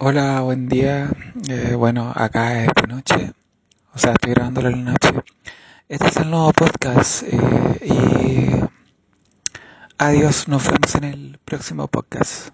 Hola, buen día. Eh, bueno, acá es de noche. O sea, estoy grabándolo en la noche. Este es el nuevo podcast. eh, y adiós, nos vemos en el próximo podcast.